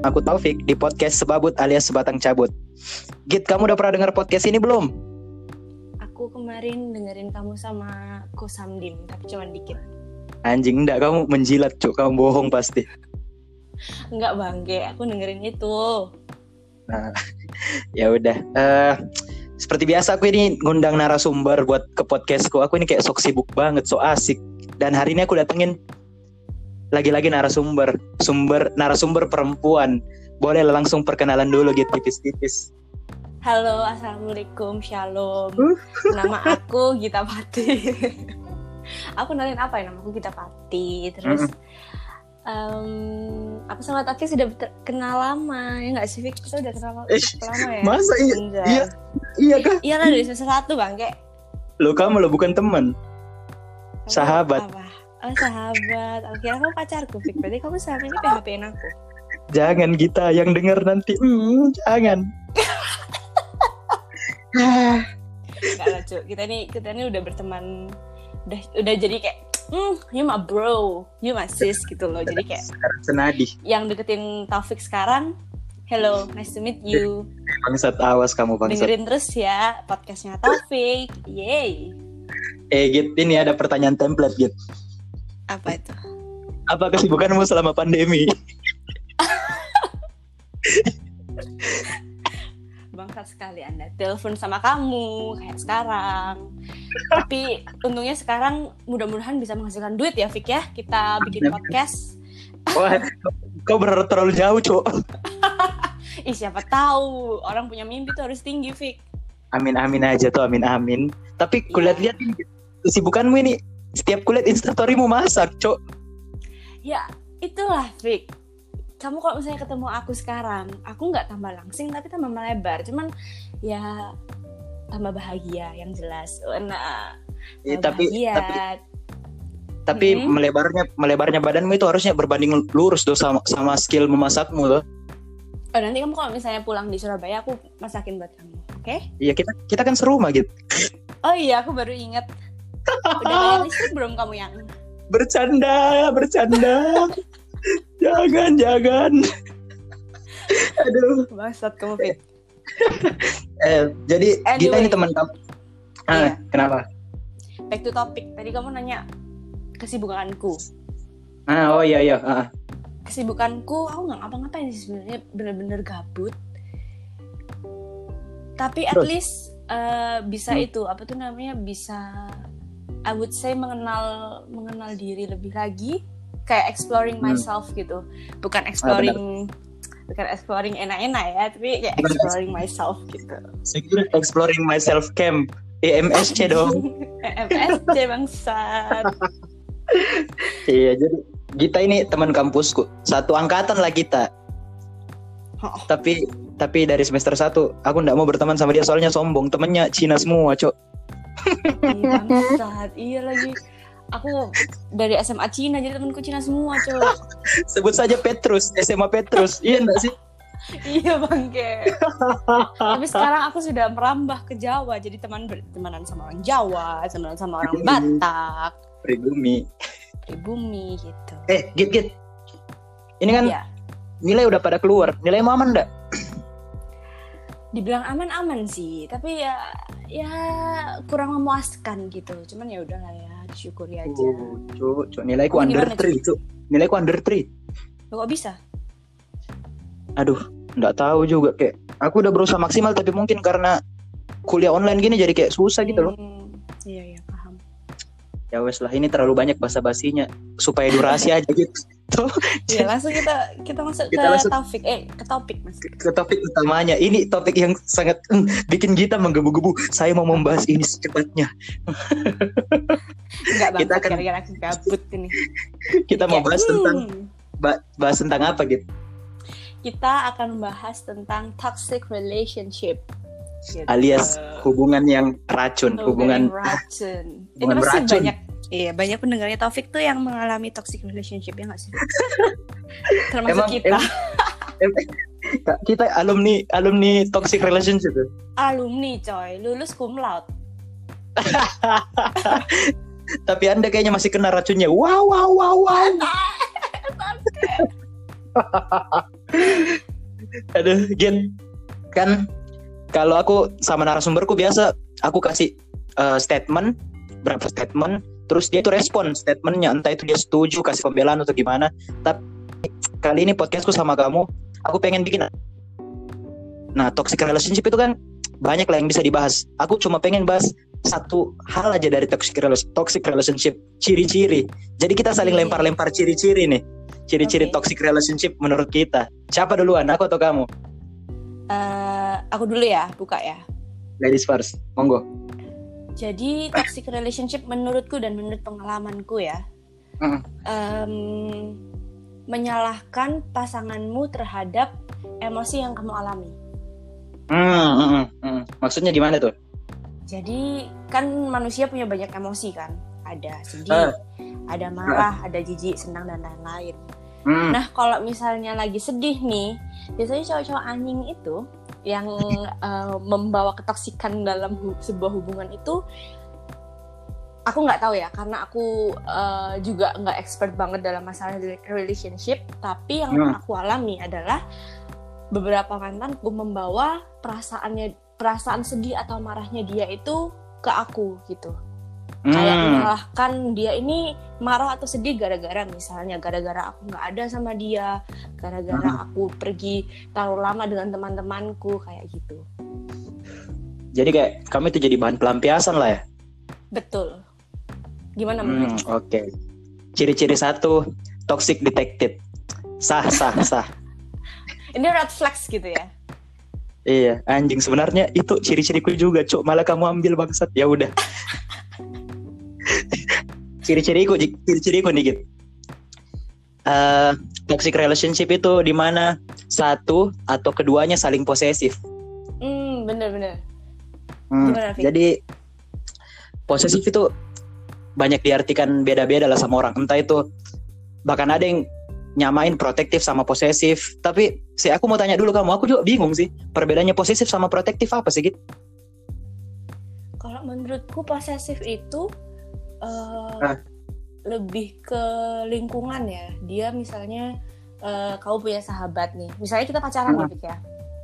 Aku Taufik di podcast Sebabut alias Sebatang Cabut. Git, kamu udah pernah dengar podcast ini belum? Aku kemarin dengerin kamu sama Ko Samdim, tapi cuma dikit. Anjing, enggak kamu menjilat, cuk. Kamu bohong pasti. Enggak bangke, aku dengerin itu. Nah, ya udah. Eh, seperti biasa aku ini ngundang narasumber buat ke podcastku. Aku ini kayak sok sibuk banget, sok asik. Dan hari ini aku datengin lagi-lagi narasumber, sumber narasumber perempuan. Boleh langsung perkenalan dulu gitu tipis-tipis. Halo, assalamualaikum, shalom. Nama aku Gita Pati. aku nalin apa ya? Nama aku Gita Pati. Terus um, aku sama Taki sudah kenal lama ya nggak sih kita udah kenal lama ya masa iya? Anjay. Iya, iya kah? iya lah dari semester satu bang kayak Lo kamu lo bukan teman. Sahabat. apa? Oh sahabat aku kira kamu pacarku Fik berarti kamu selama ini PHP-in aku Jangan kita yang denger nanti. Hmm, jangan. Enggak lah cuy kita ini kita ini udah berteman udah udah jadi kayak hmm you my bro you my sis gitu loh jadi kayak Sekarang senadi. yang deketin Taufik sekarang hello nice to meet you Bangsat awas kamu bangsat. dengerin terus ya podcastnya Taufik yay Eh Git, ini ada pertanyaan template Git. Apa itu? Apa kesibukanmu selama pandemi? bangsat sekali anda. Telepon sama kamu kayak sekarang. Tapi untungnya sekarang mudah-mudahan bisa menghasilkan duit ya Fik ya. Kita bikin podcast. Wah, kau berharap terlalu jauh, Cuk. ih siapa tahu. Orang punya mimpi tuh harus tinggi Fik. Amin amin aja tuh, amin amin. Tapi kulihat-lihat ini kesibukanmu ini setiap kulihat instastorymu masak, Cuk. ya itulah Fik kamu kalau misalnya ketemu aku sekarang aku nggak tambah langsing tapi tambah melebar cuman ya tambah bahagia yang jelas nah Eh, tambah tapi bahagia. tapi tapi Hmm. melebarnya melebarnya badanmu itu harusnya berbanding lurus tuh sama sama skill memasakmu loh. oh nanti kamu kalau misalnya pulang di Surabaya aku masakin buat kamu oke Iya kita kita kan serumah gitu. Oh iya, aku baru inget. Udah bayar listrik belum kamu yang? Bercanda, bercanda. jangan, jangan. Aduh. Bangsat kamu Fit. Eh, jadi kita Anyway. ini teman kamu. Ah, Iya. kenapa? Back to topic. Tadi kamu nanya kesibukanku. Ah, oh iya iya. Ah. Kesibukanku, aku nggak ngapa-ngapain sih sebenarnya bener-bener gabut. Tapi at Terus? least eh, bisa Hmm. itu apa tuh namanya bisa I would say mengenal mengenal diri lebih lagi kayak exploring Hmm. myself gitu bukan exploring bukan exploring enak-enak ya tapi kayak exploring myself gitu exploring myself camp. EMSC dong. MSC bangsat. iya, jadi kita ini teman kampusku. Satu angkatan lah kita. Oh. Tapi tapi dari semester 1 aku nggak mau berteman sama dia soalnya sombong. Temennya Cina semua, Cok. Bangsat. Iya lagi. Aku dari SMA Cina jadi temanku Cina semua, Cok. Sebut saja Petrus, SMA Petrus. iya enggak sih? iya bangke. Tapi sekarang aku sudah merambah ke Jawa jadi teman bertemanan sama orang Jawa, teman sama orang Batak, Pribumi. pribumi gitu. Eh, Git Git. Ini kan Iya. nilai udah pada keluar. Nilai aman enggak? Dibilang aman-aman sih, tapi ya ya kurang memuaskan gitu. Cuman ya udahlah ya, disyukuri aja. Oh, Cuk, Cuk, nilaiku Kamu under 3, Cuk. Nilaiku under 3. Loh, kok bisa? Aduh, nggak tahu juga kayak aku udah berusaha maksimal tapi mungkin karena kuliah online gini jadi kayak susah gitu loh. Hmm, Iya, iya. Ya wes lah, ini terlalu banyak basa-basinya supaya durasi aja gitu. Iya, langsung kita kita masuk Kita ke langsung- topik. Eh, ke topik, Mas. ke topik utamanya. Ini topik yang sangat mm, bikin kita menggebu-gebu. Saya mau membahas ini secepatnya. Enggak, Bang. Kita akan- Gara-gara aku gabut ini. Kita mau Kayak, bahas tentang hmm, ba- bahas tentang apa gitu. kita akan membahas tentang toxic relationship. Gitu. Alias hubungan yang racun, hubungan racun. Ini hubungan pasti beracun. banyak Iya, banyak pendengarnya Taufik tuh yang mengalami toxic relationship ya nggak sih? Termasuk Emang- kita. Kak, kita alumni alumni toxic relationship. Alumni coy, lulus cum laude. Tapi Anda kayaknya masih kena racunnya. Wow wow wow wow. Aduh, Gen. Kan kalau aku sama narasumberku biasa aku kasih uh, statement berapa statement terus dia itu respon statementnya entah itu dia setuju kasih pembelaan atau gimana. Tapi kali ini podcastku sama kamu aku pengen bikin nah toxic relationship itu kan banyak lah yang bisa dibahas. Aku cuma pengen bahas satu hal aja dari toxic toxic relationship ciri-ciri. Jadi kita saling lempar-lempar ciri-ciri nih. Ciri-ciri okay. toxic relationship menurut kita. Siapa duluan aku atau kamu uh, aku dulu ya buka ya ladies first monggo jadi toxic relationship menurutku dan menurut pengalamanku ya, mm. um, menyalahkan pasanganmu terhadap emosi yang kamu alami. Mm. Maksudnya gimana tuh? Jadi kan manusia punya banyak emosi kan, ada sedih, uh. ada marah, uh. ada jijik, senang dan lain-lain. Mm. Nah kalau misalnya lagi sedih nih, biasanya cowok-cowok anjing itu yang uh, membawa ketoksikan dalam hu sebuah hubungan itu aku nggak tahu ya karena aku uh, juga nggak expert banget dalam masalah relationship tapi yang hmm. aku alami adalah beberapa mantanku membawa perasaannya perasaan sedih atau marahnya dia itu ke aku gitu hmm. kayak menyalahkan dia ini marah atau sedih gara-gara misalnya gara-gara aku nggak ada sama dia gara-gara hmm. aku pergi terlalu lama dengan teman-temanku kayak gitu jadi kayak kami itu jadi bahan pelampiasan lah ya betul gimana hmm, oke okay. ciri-ciri satu toxic detective sah sah sah ini red flags gitu ya Iya, anjing sebenarnya itu ciri-ciriku juga, cuk. Malah kamu ambil bangsat. Ya udah. ciri-ciriku ciri-ciriku dikit. Uh, toxic relationship itu di mana satu atau keduanya saling posesif. Hmm bener-bener hmm, jadi posesif itu banyak diartikan beda-beda lah sama orang. Entah itu bahkan ada yang nyamain protektif sama posesif. Tapi si aku mau tanya dulu kamu aku juga bingung sih perbedaannya posesif sama protektif apa sih gitu kalau menurutku posesif itu uh, lebih ke lingkungan ya. Dia misalnya uh, kamu punya sahabat nih. Misalnya kita pacaran uh, ya.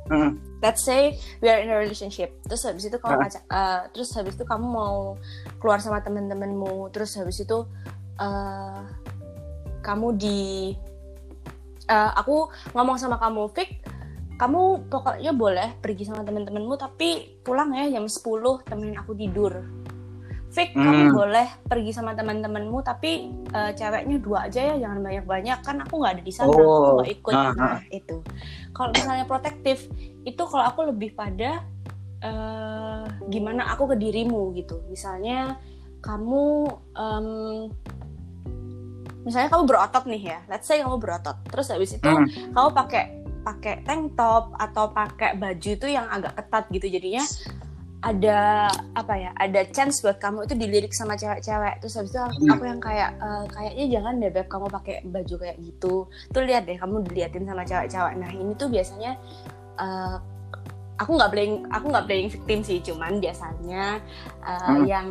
Uh, let's say we are in a relationship. Terus habis itu kamu uh, pacar, uh, terus habis itu kamu mau keluar sama temen-temenmu. Terus habis itu uh, kamu di uh, aku ngomong sama kamu Fik kamu pokoknya boleh pergi sama temen-temenmu tapi pulang ya jam 10 temenin aku tidur Fik, hmm. kamu boleh pergi sama teman-temanmu tapi uh, ceweknya dua aja ya, jangan banyak-banyak kan aku nggak ada di sana, oh. aku nggak ikut. Nah, nah itu. Kalau misalnya protektif, itu kalau aku lebih pada uh, gimana aku ke dirimu gitu. Misalnya kamu, um, misalnya kamu berotot nih ya, let's say kamu berotot, terus habis itu hmm. kamu pakai pakai tank top atau pakai baju itu yang agak ketat gitu jadinya ada apa ya ada chance buat kamu itu dilirik sama cewek-cewek terus habis itu hmm. aku yang kayak e, kayaknya jangan deh beb kamu pakai baju kayak gitu tuh lihat deh kamu diliatin sama cewek-cewek nah ini tuh biasanya uh, aku nggak blaming aku nggak blaming victim sih cuman biasanya uh, hmm. yang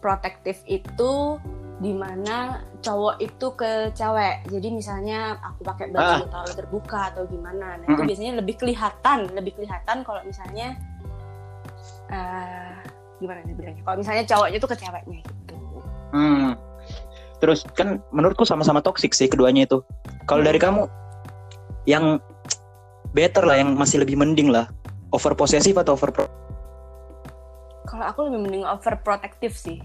protektif itu di mana cowok itu ke cewek jadi misalnya aku pakai baju ah. terlalu terbuka atau gimana nah itu hmm. biasanya lebih kelihatan lebih kelihatan kalau misalnya uh, gimana nih bilangnya? Kalau misalnya cowoknya tuh ke ceweknya gitu. Hmm. terus kan menurutku sama-sama toksik sih keduanya itu. Kalau hmm. dari kamu yang better lah yang masih lebih mending lah. Over posesif atau over pro kalau aku lebih mending over protective sih.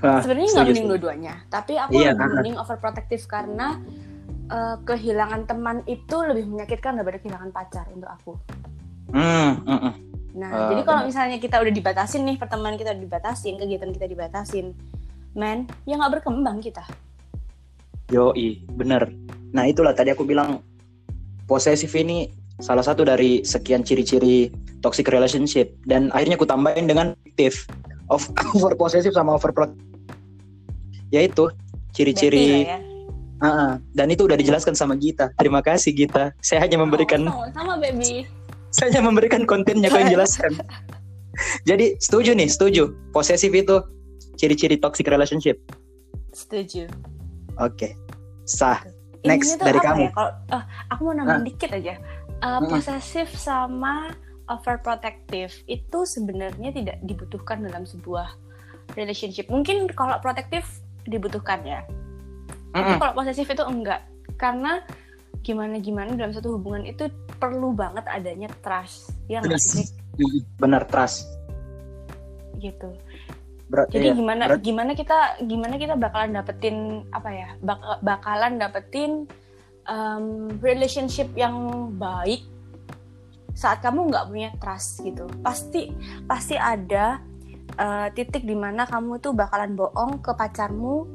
Ah, sebenarnya nggak mending dua-duanya. Tapi aku iya, lebih mending over protective karena uh, kehilangan teman itu lebih menyakitkan daripada kehilangan pacar untuk aku. Hmm, mm, mm. Nah, uh, jadi kalau misalnya kita udah dibatasin nih, pertemanan kita udah dibatasin, kegiatan kita dibatasin, men, ya nggak berkembang kita. Yo, i, bener. Nah, itulah tadi aku bilang posesif ini salah satu dari sekian ciri-ciri toxic relationship dan akhirnya aku tambahin dengan aktif of over posesif sama over yaitu ciri-ciri ya? uh -uh. dan itu udah dijelaskan sama Gita terima kasih Gita saya hanya memberikan oh, sama, sama baby saya memberikan kontennya kau yang jelaskan. Jadi setuju nih setuju. Posesif itu ciri-ciri toxic relationship. Setuju. Oke. Okay. sah Next, dari kamu. ya? Kalau eh, aku mau nambahin Ah. dikit aja. Mm-mm. posesif sama overprotective itu sebenarnya tidak dibutuhkan dalam sebuah relationship. Mungkin kalau protektif dibutuhkan ya. Tapi kalau posesif itu enggak. Karena gimana gimana dalam satu hubungan itu perlu banget adanya trust ya Trust. sih Mm-mm. Bener trust. gitu Ber- jadi iya. gimana Berat- gimana kita gimana kita bakalan dapetin apa ya bak- bakalan dapetin um, relationship yang baik saat kamu nggak punya trust gitu pasti pasti ada uh, titik di mana kamu tuh bakalan bohong ke pacarmu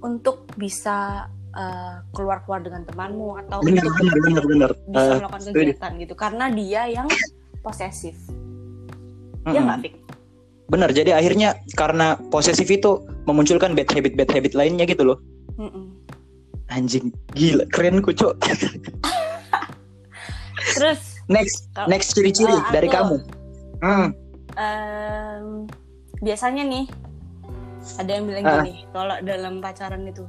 untuk bisa uh, keluar-keluar dengan temanmu atau bener untuk bener bener bener. bisa Eh, melakukan kegiatan gitu karena dia yang posesif ya mm-mm. nggak Fik? Bener. Jadi akhirnya karena posesif itu memunculkan bad habit bad habit lainnya gitu loh. Mm-mm. Anjing gila keren kucuk. terus Next Kalau- next ciri-ciri kalau dari aku- kamu. Hmm. Em, biasanya nih ada yang bilang Ah. gini kalau dalam pacaran itu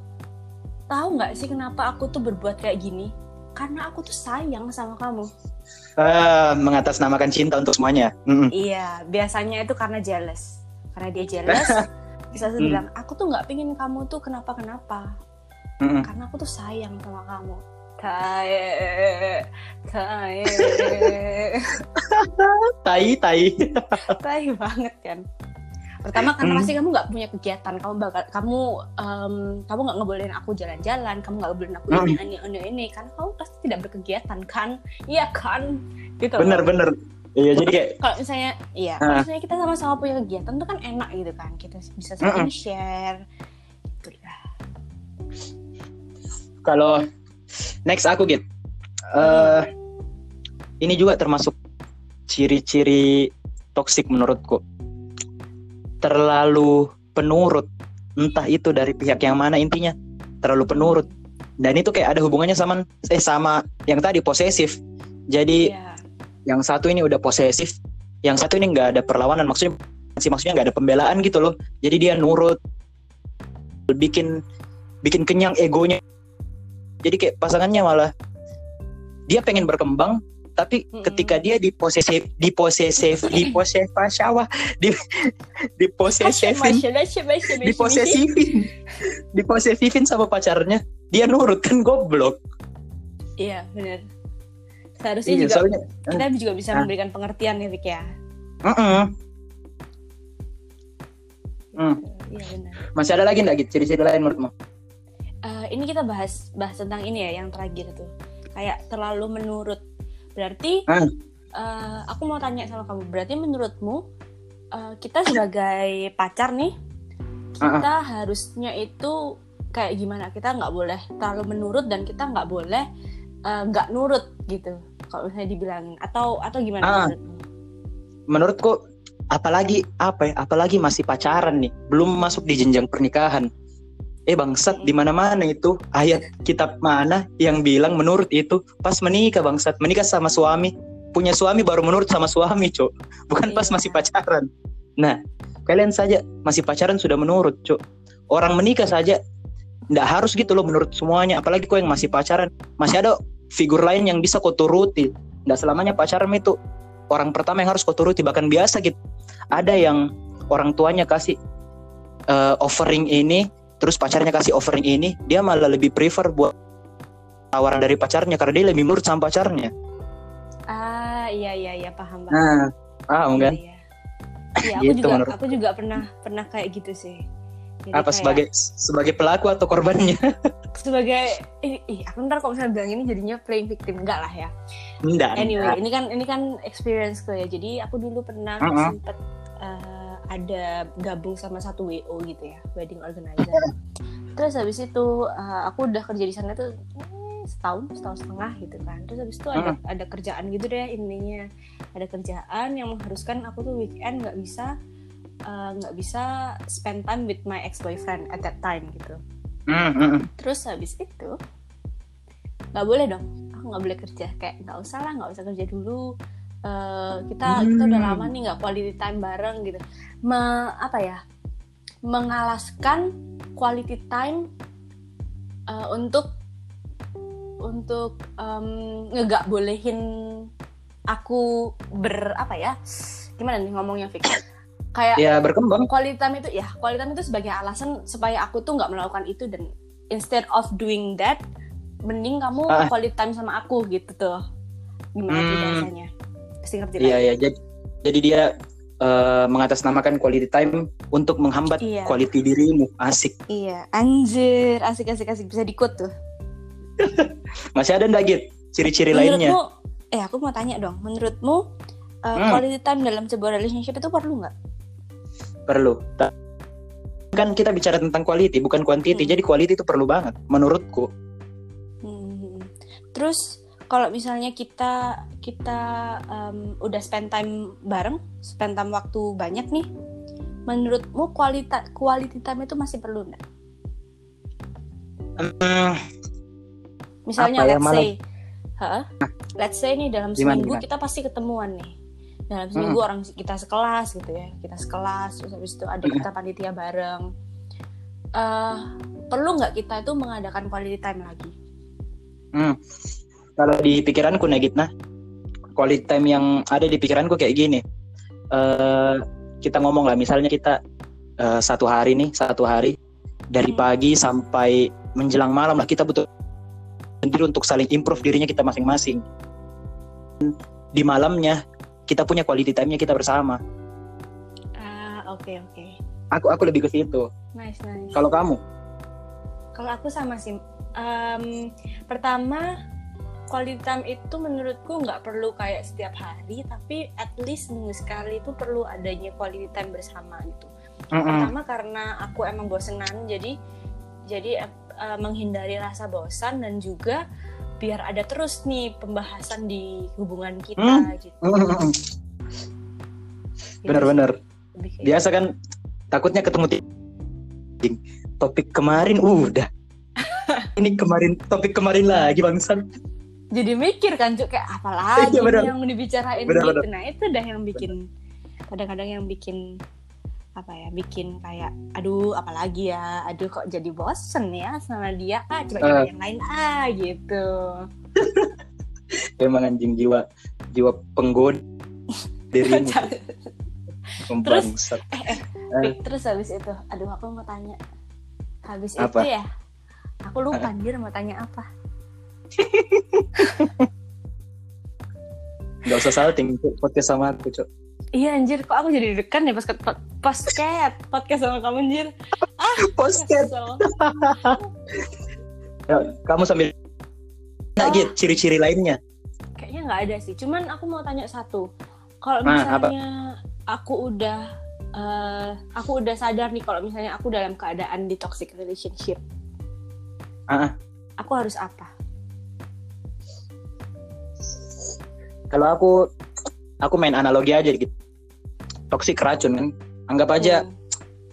tahu nggak sih kenapa aku tuh berbuat kayak gini karena aku tuh sayang sama kamu Eh, mengatasnamakan cinta untuk semuanya. Mm-mm. iya biasanya itu karena jealous karena dia jealous bisa Hmm. bilang aku tuh nggak pingin kamu tuh kenapa kenapa Mm-mm. karena aku tuh sayang sama kamu Tae, tae, Tai tai. tai banget kan. Pertama karena Hmm. pasti kamu nggak punya kegiatan, kamu bakal kamu em, kamu nggak ngebolehin aku jalan-jalan, kamu nggak ngebolehin aku Hmm. ini ini ini ini, karena kamu pasti tidak berkegiatan kan, iya kan, gitu. loh. Bener bener. Iya jadi kayak Kalau misalnya, iya, kalau Ah. misalnya kita sama-sama punya kegiatan tuh kan enak gitu kan, kita bisa Mm-mm. saling share, gitu lah. kalau next aku gitu. Eh ini juga termasuk ciri-ciri toksik menurutku. Terlalu penurut. Entah itu dari pihak yang mana intinya. Terlalu penurut. Dan itu kayak ada hubungannya sama eh sama yang tadi posesif. Jadi Iya, yang satu ini udah posesif, yang satu ini nggak ada perlawanan maksudnya sih maksudnya nggak ada pembelaan gitu loh. Jadi dia nurut, bikin bikin kenyang egonya. Jadi kayak pasangannya malah dia pengen berkembang, tapi Mm-mm. ketika dia diposesif, diposesif, diposesif sawah, di diposesifin, Masya, masya, masya, masya, diposesifin, diposesifin sama pacarnya, dia nurut kan goblok. Iya, benar. Seharusnya Iya, juga soalnya, kita juga bisa Ah. memberikan pengertian ya, Vick ya. Mm-mm. Hmm. Iya benar. masih ada lagi nggak gitu ciri-ciri lain menurutmu? Eh, ini kita bahas bahas tentang ini ya yang terakhir tuh kayak terlalu menurut berarti Ah. eh, aku mau tanya sama kamu berarti menurutmu eh, kita sebagai pacar nih kita harusnya itu kayak gimana kita nggak boleh terlalu menurut dan kita nggak boleh eh, nggak nurut gitu kalau misalnya dibilangin atau atau gimana Ah. menurutmu? menurutku apalagi apa ya apalagi masih pacaran nih belum masuk di jenjang pernikahan eh bangsat di mana mana itu. Ayat kitab mana yang bilang menurut itu? Pas menikah bangsat. Menikah sama suami. Punya suami baru menurut sama suami cok bukan pas Iya. masih pacaran. Nah kalian saja masih pacaran sudah menurut cok orang menikah saja nggak harus gitu loh menurut semuanya. Apalagi kau yang masih pacaran. Masih ada figur lain yang bisa kau turuti. Nggak selamanya pacaran itu. Orang pertama yang harus kau turuti bahkan biasa gitu. Ada yang orang tuanya kasih eh, offering ini terus pacarnya kasih offering ini dia malah lebih prefer buat tawaran dari pacarnya karena dia lebih menurut sama pacarnya ah iya iya iya paham paham nah ah enggak Iya, iya. Iya, aku Gitu juga menurut- aku juga pernah pernah kayak gitu sih. Jadi apa kayak- sebagai sebagai pelaku atau korbannya sebagai ih, ih, aku ntar kalau misalnya bilang ini jadinya playing victim enggak lah ya. enggak Anyway, enggak. ini kan ini kan experience ya. Jadi aku dulu pernah Mm-mm. sempet eh, ada gabung sama satu WO gitu ya, wedding organizer. Terus habis itu eh, aku udah kerja di sana tuh eh, setahun, setahun setengah gitu kan. Terus habis itu ada ada kerjaan gitu deh intinya. Ada kerjaan yang mengharuskan aku tuh weekend nggak bisa eh, nggak bisa spend time with my ex boyfriend at that time gitu. Hmm, hmm, hmm. Terus habis itu nggak boleh dong, aku nggak boleh kerja. Kayak nggak usah lah, nggak usah kerja dulu. Eh, kita kita udah Hmm. lama nih nggak quality time bareng gitu. Me- apa ya? Mengalaskan quality time eh, untuk untuk um, ngegak bolehin aku ber apa ya gimana nih ngomongnya Fik kayak ya berkembang quality time itu ya quality time itu sebagai alasan supaya aku tuh nggak melakukan itu dan instead of doing that mending kamu Ah. quality time sama aku gitu tuh gimana tuh Hmm. Pasti ngerti iya ya. jadi jadi dia eh, mengatasnamakan quality time untuk menghambat Iya. quality dirimu. Asik. Iya. Anjir. Asik asik asik. Bisa di quote tuh. Masih ada ndak Git? Ciri-ciri lainnya? Menurutmu eh aku mau tanya dong. Menurutmu uh, Hmm. quality time dalam sebuah relationship itu perlu nggak? Perlu. Kan kita bicara tentang quality bukan quantity. Hmm. jadi quality itu perlu banget menurutku. Hmm. Terus kalau misalnya kita kita em, udah spend time bareng, spend time waktu banyak nih, menurutmu kualitas quality time itu masih perlu nggak? Hmm, Misalnya ya, let's malah- say, Hah? let's say nih dalam Gimana, seminggu gimana? kita pasti ketemuan nih. Dalam seminggu orang kita sekelas gitu ya, kita sekelas, terus habis itu ada kita panitia bareng. Eh, perlu nggak kita itu mengadakan quality time lagi? hmm. Kalau di pikiranku Nagit nah quality time yang ada di pikiranku kayak gini Eh, kita ngomong lah misalnya kita eh, satu hari nih satu hari dari Hmm. pagi sampai menjelang malam lah kita butuh sendiri untuk saling improve dirinya kita masing-masing di malamnya kita punya quality time-nya kita bersama Ah, oke oke. aku aku lebih ke situ Nice nice. kalau kamu Kalau aku sama sih. Em, pertama, quality time itu menurutku nggak perlu kayak setiap hari, tapi at least seminggu sekali itu perlu adanya quality time bersama gitu. Mm-mm. Pertama karena aku emang bosenan, jadi jadi eh, menghindari rasa bosan dan juga biar ada terus nih pembahasan di hubungan kita Hmm. gitu. Gitu benar-benar sih, lebih kayak biasa kan takutnya ketemu topik kemarin uh, udah ini kemarin topik kemarin lagi bangsat jadi mikir kan Cuk kayak apa lagi Iya, nih yang dibicarain Benar, gitu? benar. nah itu dah yang bikin kadang-kadang yang bikin apa ya bikin kayak aduh apalagi ya? Aduh kok jadi bosen ya sama dia ah coba Eh. yang lain ah gitu. Emang anjing jiwa jiwa penggoda dirimu Terus, bangsat. Fik, terus habis itu aduh aku mau tanya. Habis Apa? itu ya aku lupa anjir mau tanya apa nggak usah salting podcast sama aku cok iya anjir kok aku jadi dekan ya pas ke podcast podcast sama kamu anjir podcast Kesel. Ya, kamu sambil Ah. nah, Git, ciri-ciri lainnya Kayaknya nggak ada sih. Cuman aku mau tanya satu. Kalau Ah, misalnya aku udah eh, aku udah sadar nih kalau misalnya aku dalam keadaan di toxic relationship, Ah, aku harus apa? Kalau aku aku main analogi aja gitu. Toksik racun kan. Anggap aja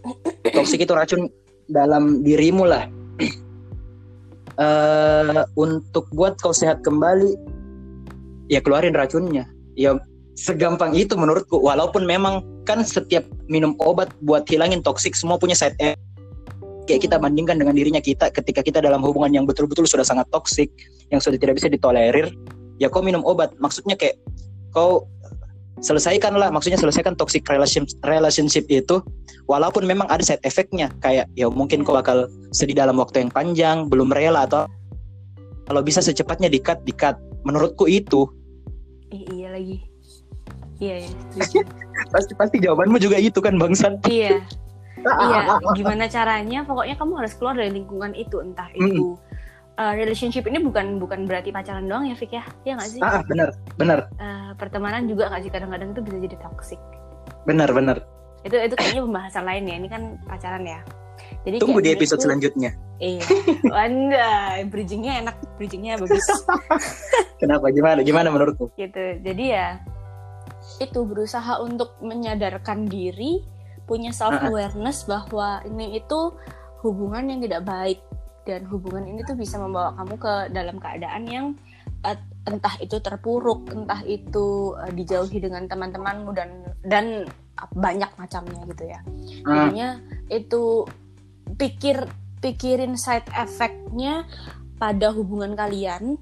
Hmm. toksik itu racun dalam dirimu lah. Eh untuk buat kau sehat kembali ya keluarin racunnya. Ya segampang itu menurutku. Walaupun memang kan setiap minum obat buat hilangin toksik semua punya side effect. Kayak kita bandingkan dengan dirinya kita ketika kita dalam hubungan yang betul-betul sudah sangat toksik yang sudah tidak bisa ditolerir ya kau minum obat maksudnya kayak kau selesaikan lah maksudnya selesaikan toxic relation, relationship itu walaupun memang ada side effect-nya kayak ya mungkin kau bakal sedih dalam waktu yang panjang belum rela atau kalau bisa secepatnya dikat dikat menurutku itu Ih, iya lagi. Iya ya. pasti pasti jawabanmu juga itu kan bangsat iya. Iya. Gimana caranya? Pokoknya kamu harus keluar dari lingkungan itu. Entah itu eh, relationship ini bukan bukan berarti pacaran doang ya, Fik ya? Iya nggak sih? ah benar benar. Eh, pertemanan juga nggak sih? Kadang-kadang itu bisa jadi toxic. benar benar. Itu itu kayaknya pembahasan lain ya. Ini kan pacaran ya. Jadi tunggu di episode menurutku- selanjutnya. Iya. Wanda bridgingnya enak bridgingnya bagus. Kenapa? Gimana? Gimana menurutmu? Gitu. Jadi ya itu berusaha untuk menyadarkan diri punya self awareness bahwa ini itu hubungan yang tidak baik dan hubungan ini tuh bisa membawa kamu ke dalam keadaan yang eh, entah itu terpuruk entah itu eh, dijauhi dengan teman-temanmu dan dan banyak macamnya gitu ya. Ah, jadinya itu pikir pikirin side effect-nya pada hubungan kalian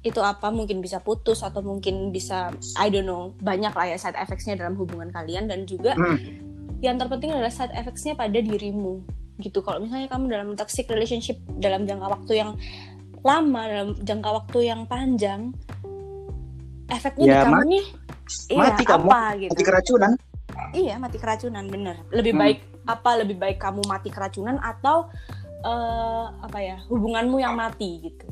itu apa mungkin bisa putus atau mungkin bisa I don't know banyak lah ya side effects-nya dalam hubungan kalian dan juga Hmm. yang terpenting adalah side effects-nya pada dirimu gitu kalau misalnya kamu dalam toxic relationship dalam jangka waktu yang lama dalam jangka waktu yang panjang efeknya Ya, di kamu mati. nih iya, Mati kamu, apa gitu Mati keracunan. iya mati keracunan bener lebih Hmm. baik apa lebih baik kamu mati keracunan atau eh, apa ya hubunganmu yang mati gitu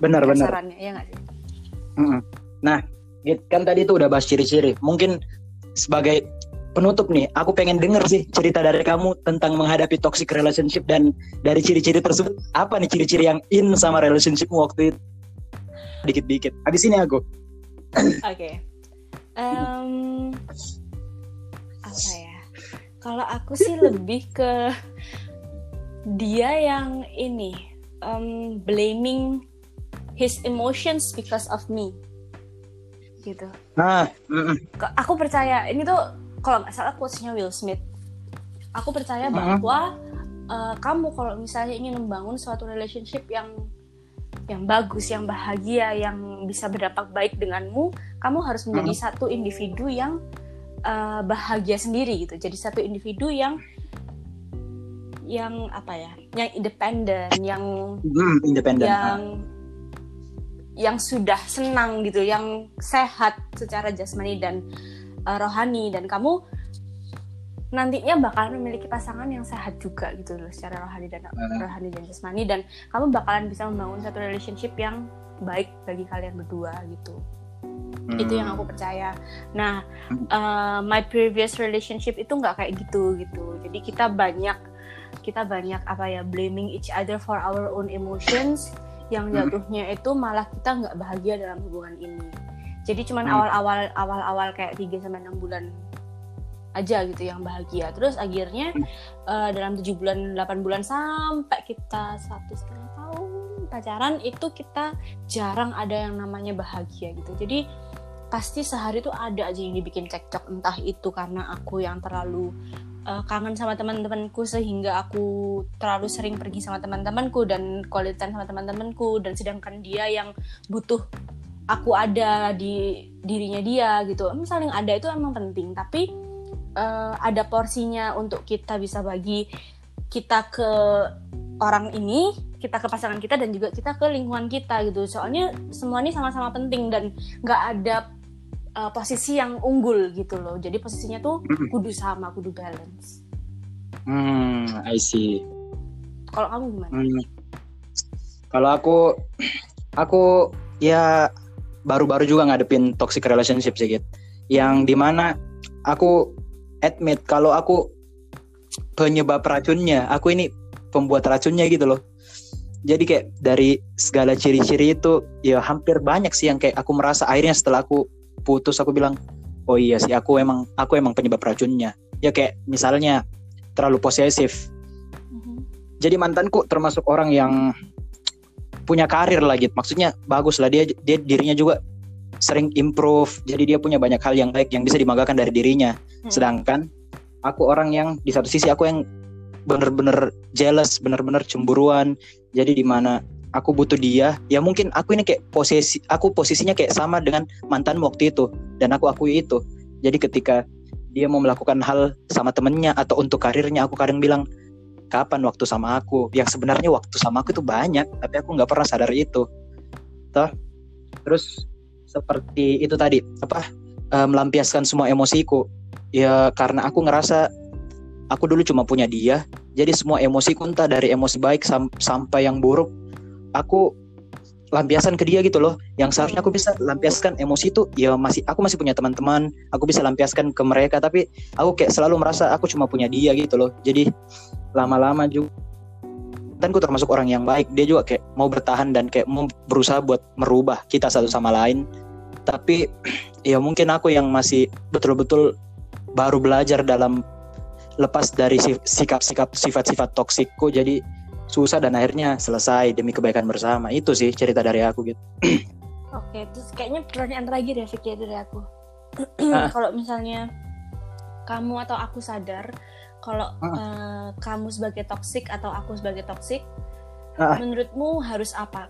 Benar benar. Kasarannya, ya nggak sih Mm-mm. Nah, kan tadi tuh udah bahas ciri-ciri. Mungkin sebagai penutup nih, aku pengen denger sih cerita dari kamu tentang menghadapi toxic relationship dan dari ciri-ciri tersebut apa nih ciri-ciri yang in sama relationshipmu waktu itu? Dikit-dikit. Habis ini aku. Oke. Em, apa ya? Kalau aku sih lebih ke dia yang ini em, blaming his emotions because of me, gitu. Nah, Aku percaya ini tuh kalau nggak salah quotes-nya Will Smith. Aku percaya bahwa eh, kamu kalau misalnya ingin membangun suatu relationship yang yang bagus, yang bahagia, yang bisa berdampak baik denganmu, kamu harus menjadi satu individu yang uh, bahagia sendiri gitu. Jadi satu individu yang yang apa ya, yang independen, yang Mm, independen. yang yang sudah senang gitu, yang sehat secara jasmani dan uh, rohani dan kamu nantinya bakalan memiliki pasangan yang sehat juga gitu loh secara rohani dan Hmm. rohani dan jasmani dan kamu bakalan bisa membangun satu relationship yang baik bagi kalian berdua gitu. Mm. Itu yang aku percaya. Nah, Hmm. uh, my previous relationship itu nggak kayak gitu gitu. Jadi kita banyak kita banyak apa ya blaming each other for our own emotions yang Hmm. jatuhnya itu malah kita nggak bahagia dalam hubungan ini. Jadi cuman Hmm. awal-awal awal-awal kayak 3 sampai 6 bulan aja gitu yang bahagia. Terus akhirnya Hmm. uh, dalam 7 bulan 8 bulan sampai kita satu setengah tahun pacaran itu kita jarang ada yang namanya bahagia gitu. Jadi pasti sehari itu ada aja yang dibikin cekcok entah itu karena aku yang terlalu uh, kangen sama teman-temanku sehingga aku terlalu sering pergi sama teman-temanku dan quality time sama teman-temanku dan sedangkan dia yang butuh aku ada di dirinya dia gitu. Saling ada itu emang penting tapi uh, ada porsinya untuk kita bisa bagi kita ke orang ini, kita ke pasangan kita dan juga kita ke lingkungan kita gitu. Soalnya semua ini sama-sama penting dan nggak ada uh, posisi yang unggul gitu loh. Jadi posisinya tuh kudu sama, kudu balance. Hmm, I see. Kalau kamu gimana? Hmm. Kalau aku, aku ya baru-baru juga ngadepin toxic relationship sih, gitu. Yang di mana aku admit kalau aku penyebab racunnya, aku ini pembuat racunnya gitu loh. Jadi kayak dari segala ciri-ciri itu ya hampir banyak sih yang kayak aku merasa akhirnya setelah aku putus aku bilang oh iya sih aku emang aku emang penyebab racunnya. Ya kayak misalnya terlalu posesif Mhm. jadi mantanku termasuk orang yang punya karir lah gitu. Maksudnya bagus lah dia dia dirinya juga sering improve. Jadi dia punya banyak hal yang baik yang bisa dibanggakan dari dirinya. Hmm. sedangkan aku orang yang di satu sisi aku yang bener-bener jealous bener-bener cemburuan. Jadi di mana aku butuh dia ya mungkin aku ini kayak posisi aku posisinya kayak sama dengan mantan waktu itu. Dan aku akui itu. Jadi ketika dia mau melakukan hal sama temennya atau untuk karirnya aku kadang bilang kapan waktu sama aku. Yang sebenarnya waktu sama aku itu banyak tapi aku nggak pernah sadar itu. Toh terus seperti itu tadi apa eh, melampiaskan semua emosiku. Ya karena aku ngerasa aku dulu cuma punya dia jadi semua emosiku entah dari emosi baik sam- sampai yang buruk aku lampiasan ke dia gitu loh. Yang seharusnya aku bisa lampiaskan emosi itu ya masih aku masih punya teman-teman aku bisa lampiaskan ke mereka tapi aku kayak selalu merasa aku cuma punya dia gitu loh. Jadi lama-lama juga. Dan aku termasuk orang yang baik. Dia juga kayak mau bertahan dan kayak mau berusaha buat merubah kita satu sama lain. Tapi ya mungkin aku yang masih betul-betul baru belajar dalam lepas dari si- sikap-sikap sifat-sifat toksikku. Jadi susah dan akhirnya selesai demi kebaikan bersama. Itu sih cerita dari aku gitu. Oke, terus kayaknya pertanyaan terakhir ya Vicky dari aku. Ah. kalau misalnya kamu atau aku sadar kalau eh, kamu sebagai toksik atau aku sebagai toksik, Ah. menurutmu harus apa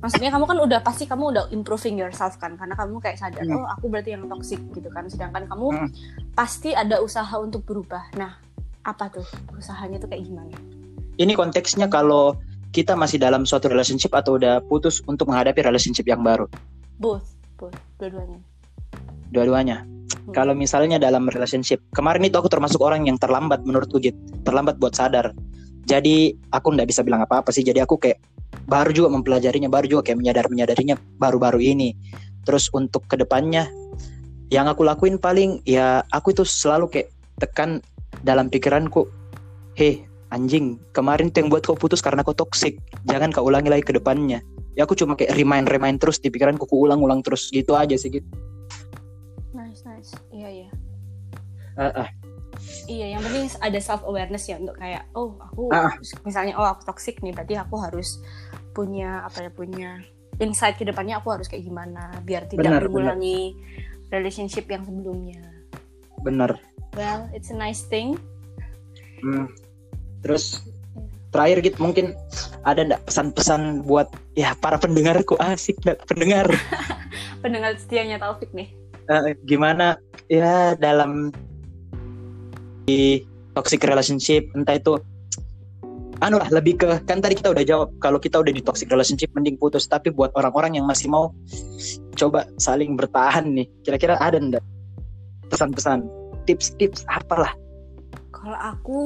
maksudnya kamu kan udah pasti kamu udah improving yourself kan karena kamu kayak sadar Hmm. oh aku berarti yang toxic gitu kan sedangkan kamu Hmm. pasti ada usaha untuk berubah nah apa tuh usahanya tuh kayak gimana Ini konteksnya kalau kita masih dalam suatu relationship atau udah putus untuk menghadapi relationship yang baru. both both dua-duanya Dua-duanya. Hmm. Kalau misalnya dalam relationship, kemarin itu aku termasuk orang yang terlambat menurutku gitu, terlambat buat sadar. Jadi aku nggak bisa bilang apa-apa sih. Jadi aku kayak baru juga mempelajarinya, baru juga kayak menyadar menyadarinya baru-baru ini. Terus untuk ke depannya, yang aku lakuin paling ya aku itu selalu kayak tekan dalam pikiranku, heh anjing kemarin tuh yang buat kau putus karena kau toxic, jangan kau ulangi lagi ke depannya. Ya aku cuma kayak remind remind terus di pikiranku, ku ulang-ulang terus gitu aja sih gitu. Nice iya iya Ah, ah. Iya, yang penting ada self awareness ya untuk kayak oh aku Ah. misalnya oh aku toxic nih berarti aku harus punya apa ya punya insight ke depannya aku harus kayak gimana biar tidak Benar, mengulangi relationship yang sebelumnya. Bener. Well, it's a nice thing. Hmm. Terus terakhir gitu mungkin ada ndak pesan-pesan buat ya para pendengarku asik ndak pendengar Pendengar setianya Taufik nih. Eh, gimana? Ya dalam di toxic relationship entah itu anu lah lebih ke kan tadi kita udah jawab kalau kita udah di toxic relationship mending putus. Tapi buat orang-orang yang masih mau coba saling bertahan nih kira-kira ada ndak pesan-pesan tips-tips apalah? Kalau aku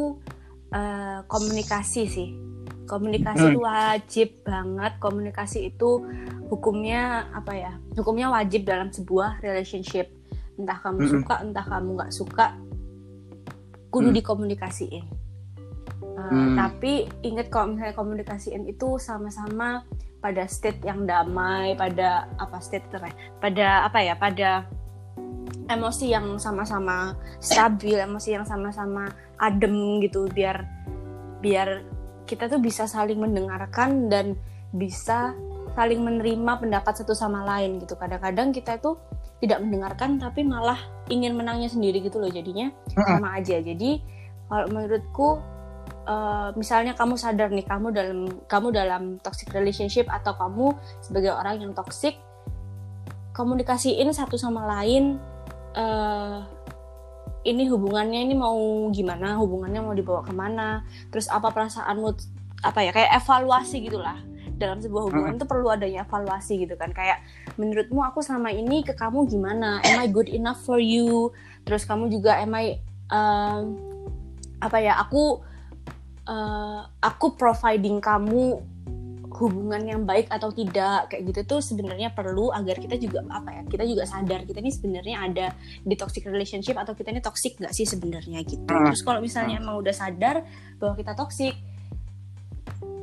eh, komunikasi sih. Komunikasi Hmm. itu wajib banget. Komunikasi itu hukumnya apa ya? Hukumnya wajib dalam sebuah relationship. Entah kamu Mm-mm. suka, entah kamu nggak suka, kudu Hmm. dikomunikasiin. Eh, Hmm. Tapi ingat kalau misalnya komunikasiin itu sama-sama pada state yang damai, pada apa state ya? pada apa ya? Pada emosi yang sama-sama stabil, emosi yang sama-sama adem gitu biar biar kita tuh bisa saling mendengarkan dan bisa saling menerima pendapat satu sama lain gitu. Kadang-kadang kita itu tidak mendengarkan tapi malah ingin menangnya sendiri gitu loh jadinya sama aja. Jadi kalau menurutku eh, misalnya kamu sadar nih kamu dalam kamu dalam toxic relationship atau kamu sebagai orang yang toxic komunikasiin satu sama lain eh ini hubungannya ini mau gimana hubungannya mau dibawa ke mana terus apa perasaanmu apa ya kayak evaluasi gitulah. Dalam sebuah hubungan itu perlu adanya evaluasi gitu kan. Kayak menurutmu aku selama ini ke kamu gimana? Am I good enough for you? Terus kamu juga am I um, apa ya aku uh, aku providing kamu hubungan yang baik atau tidak kayak gitu tuh sebenarnya perlu agar kita juga apa ya kita juga sadar kita ini sebenarnya ada di toxic relationship atau kita ini toxic nggak sih sebenarnya gitu Hmm. terus kalau misalnya emang udah sadar bahwa kita toxic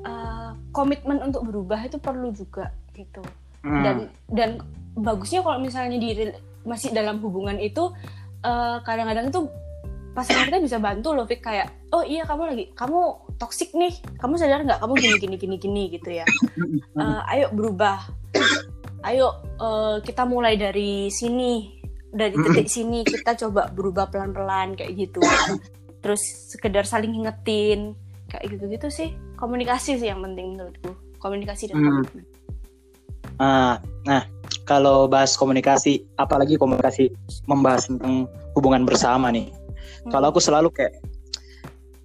uh, komitmen untuk berubah itu perlu juga gitu Hmm. dan dan bagusnya kalau misalnya di masih dalam hubungan itu eh, kadang-kadang tuh pasangan kita bisa bantu loh Fik. Kayak oh iya kamu lagi kamu toxic nih. Kamu sadar nggak kamu gini gini gini gini gitu ya. Eh, ayo berubah. Ayo eh, kita mulai dari sini. Dari titik sini kita coba berubah pelan-pelan kayak gitu. Terus sekedar saling ngingetin kayak gitu-gitu sih. Komunikasi sih yang penting menurutku. Komunikasi dan Hmm. Ah, nah, kalau bahas komunikasi, apalagi komunikasi membahas tentang hubungan bersama nih. Hmm. Kalau aku selalu kayak,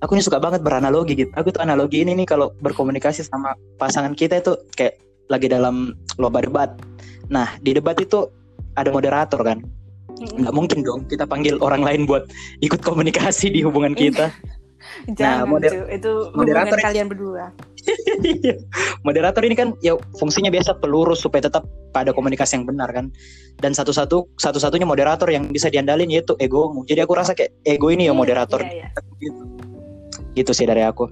aku ini suka banget beranalogi gitu. Aku tuh analogi ini nih kalau berkomunikasi sama pasangan kita itu kayak lagi dalam lomba debat. Nah, di debat itu ada moderator kan. Mm-mm. Nggak mungkin dong kita panggil orang lain buat ikut komunikasi di hubungan kita. Jangan moder- Cu. itu moderator- hubungan kalian berdua. moderator ini kan ya fungsinya biasa pelurus supaya tetap pada komunikasi yang benar kan. Dan satu-satu satu-satunya moderator yang bisa diandalin yaitu egomu. Jadi aku rasa kayak ego ini ya Iya, moderator. Iya, gitu. Gitu sih dari aku.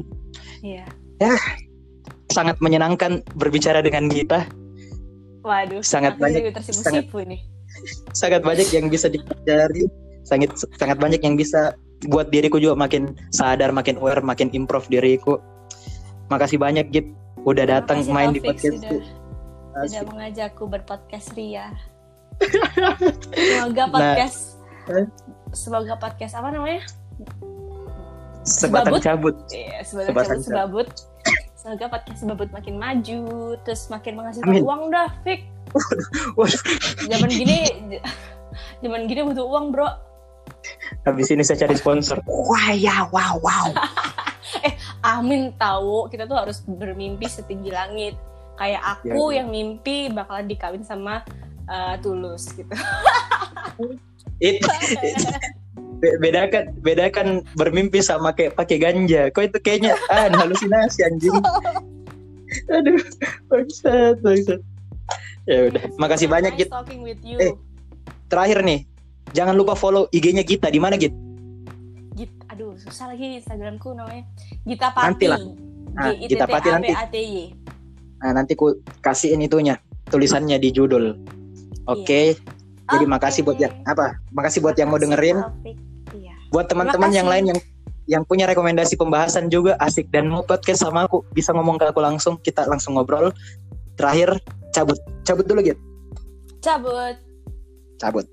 Iya. iya. sangat menyenangkan berbicara dengan kita. Waduh, Sangat banyak- tersipu-sipu nih. sangat banyak yang bisa dipelajari. Sangat sangat banyak yang bisa buat diriku juga makin sadar makin aware makin improve diriku. Makasih banyak Gip udah datang Makasih, main di podcastku sudah, sudah mengajakku berpodcast Ria. Semoga Nah. podcast Eh? semoga podcast apa namanya? sebatang Sebabut? cabut Iya, sebatang Sebatang cabut sebabut semoga podcast babut makin maju terus makin menghasilkan Amin. uang dah Fik zaman gini zaman gini butuh uang bro habis ini saya cari sponsor. Wah ya, wow, wow. amin tahu kita tuh harus bermimpi setinggi langit kayak aku Ya, ya. yang mimpi bakalan dikawin sama uh, tulus gitu It, be- bedakan bedakan bermimpi sama kayak pakai ganja. Kok itu kayaknya ah halusinasi anjing. Aduh, bangsat, bangsat. Ya udah, makasih banyak nice Git. talking with you Eh. Terakhir nih, jangan lupa follow IG-nya Gita di mana Git? Aduh susah lagi Instagramku namanya Gita Pati. Nanti lah. Nah, G I T Gita T Pati A nanti. P A T Y. Nah, nanti ku kasihin itunya, tulisannya di judul. Oke. Jadi Oke. makasih buat yang apa? Makasih buat yang mau dengerin. Iya. Buat teman-teman yang lain yang yang punya rekomendasi pembahasan juga asik dan mau podcast sama aku bisa ngomong ke aku langsung kita langsung ngobrol terakhir cabut cabut dulu gitu Cabut. cabut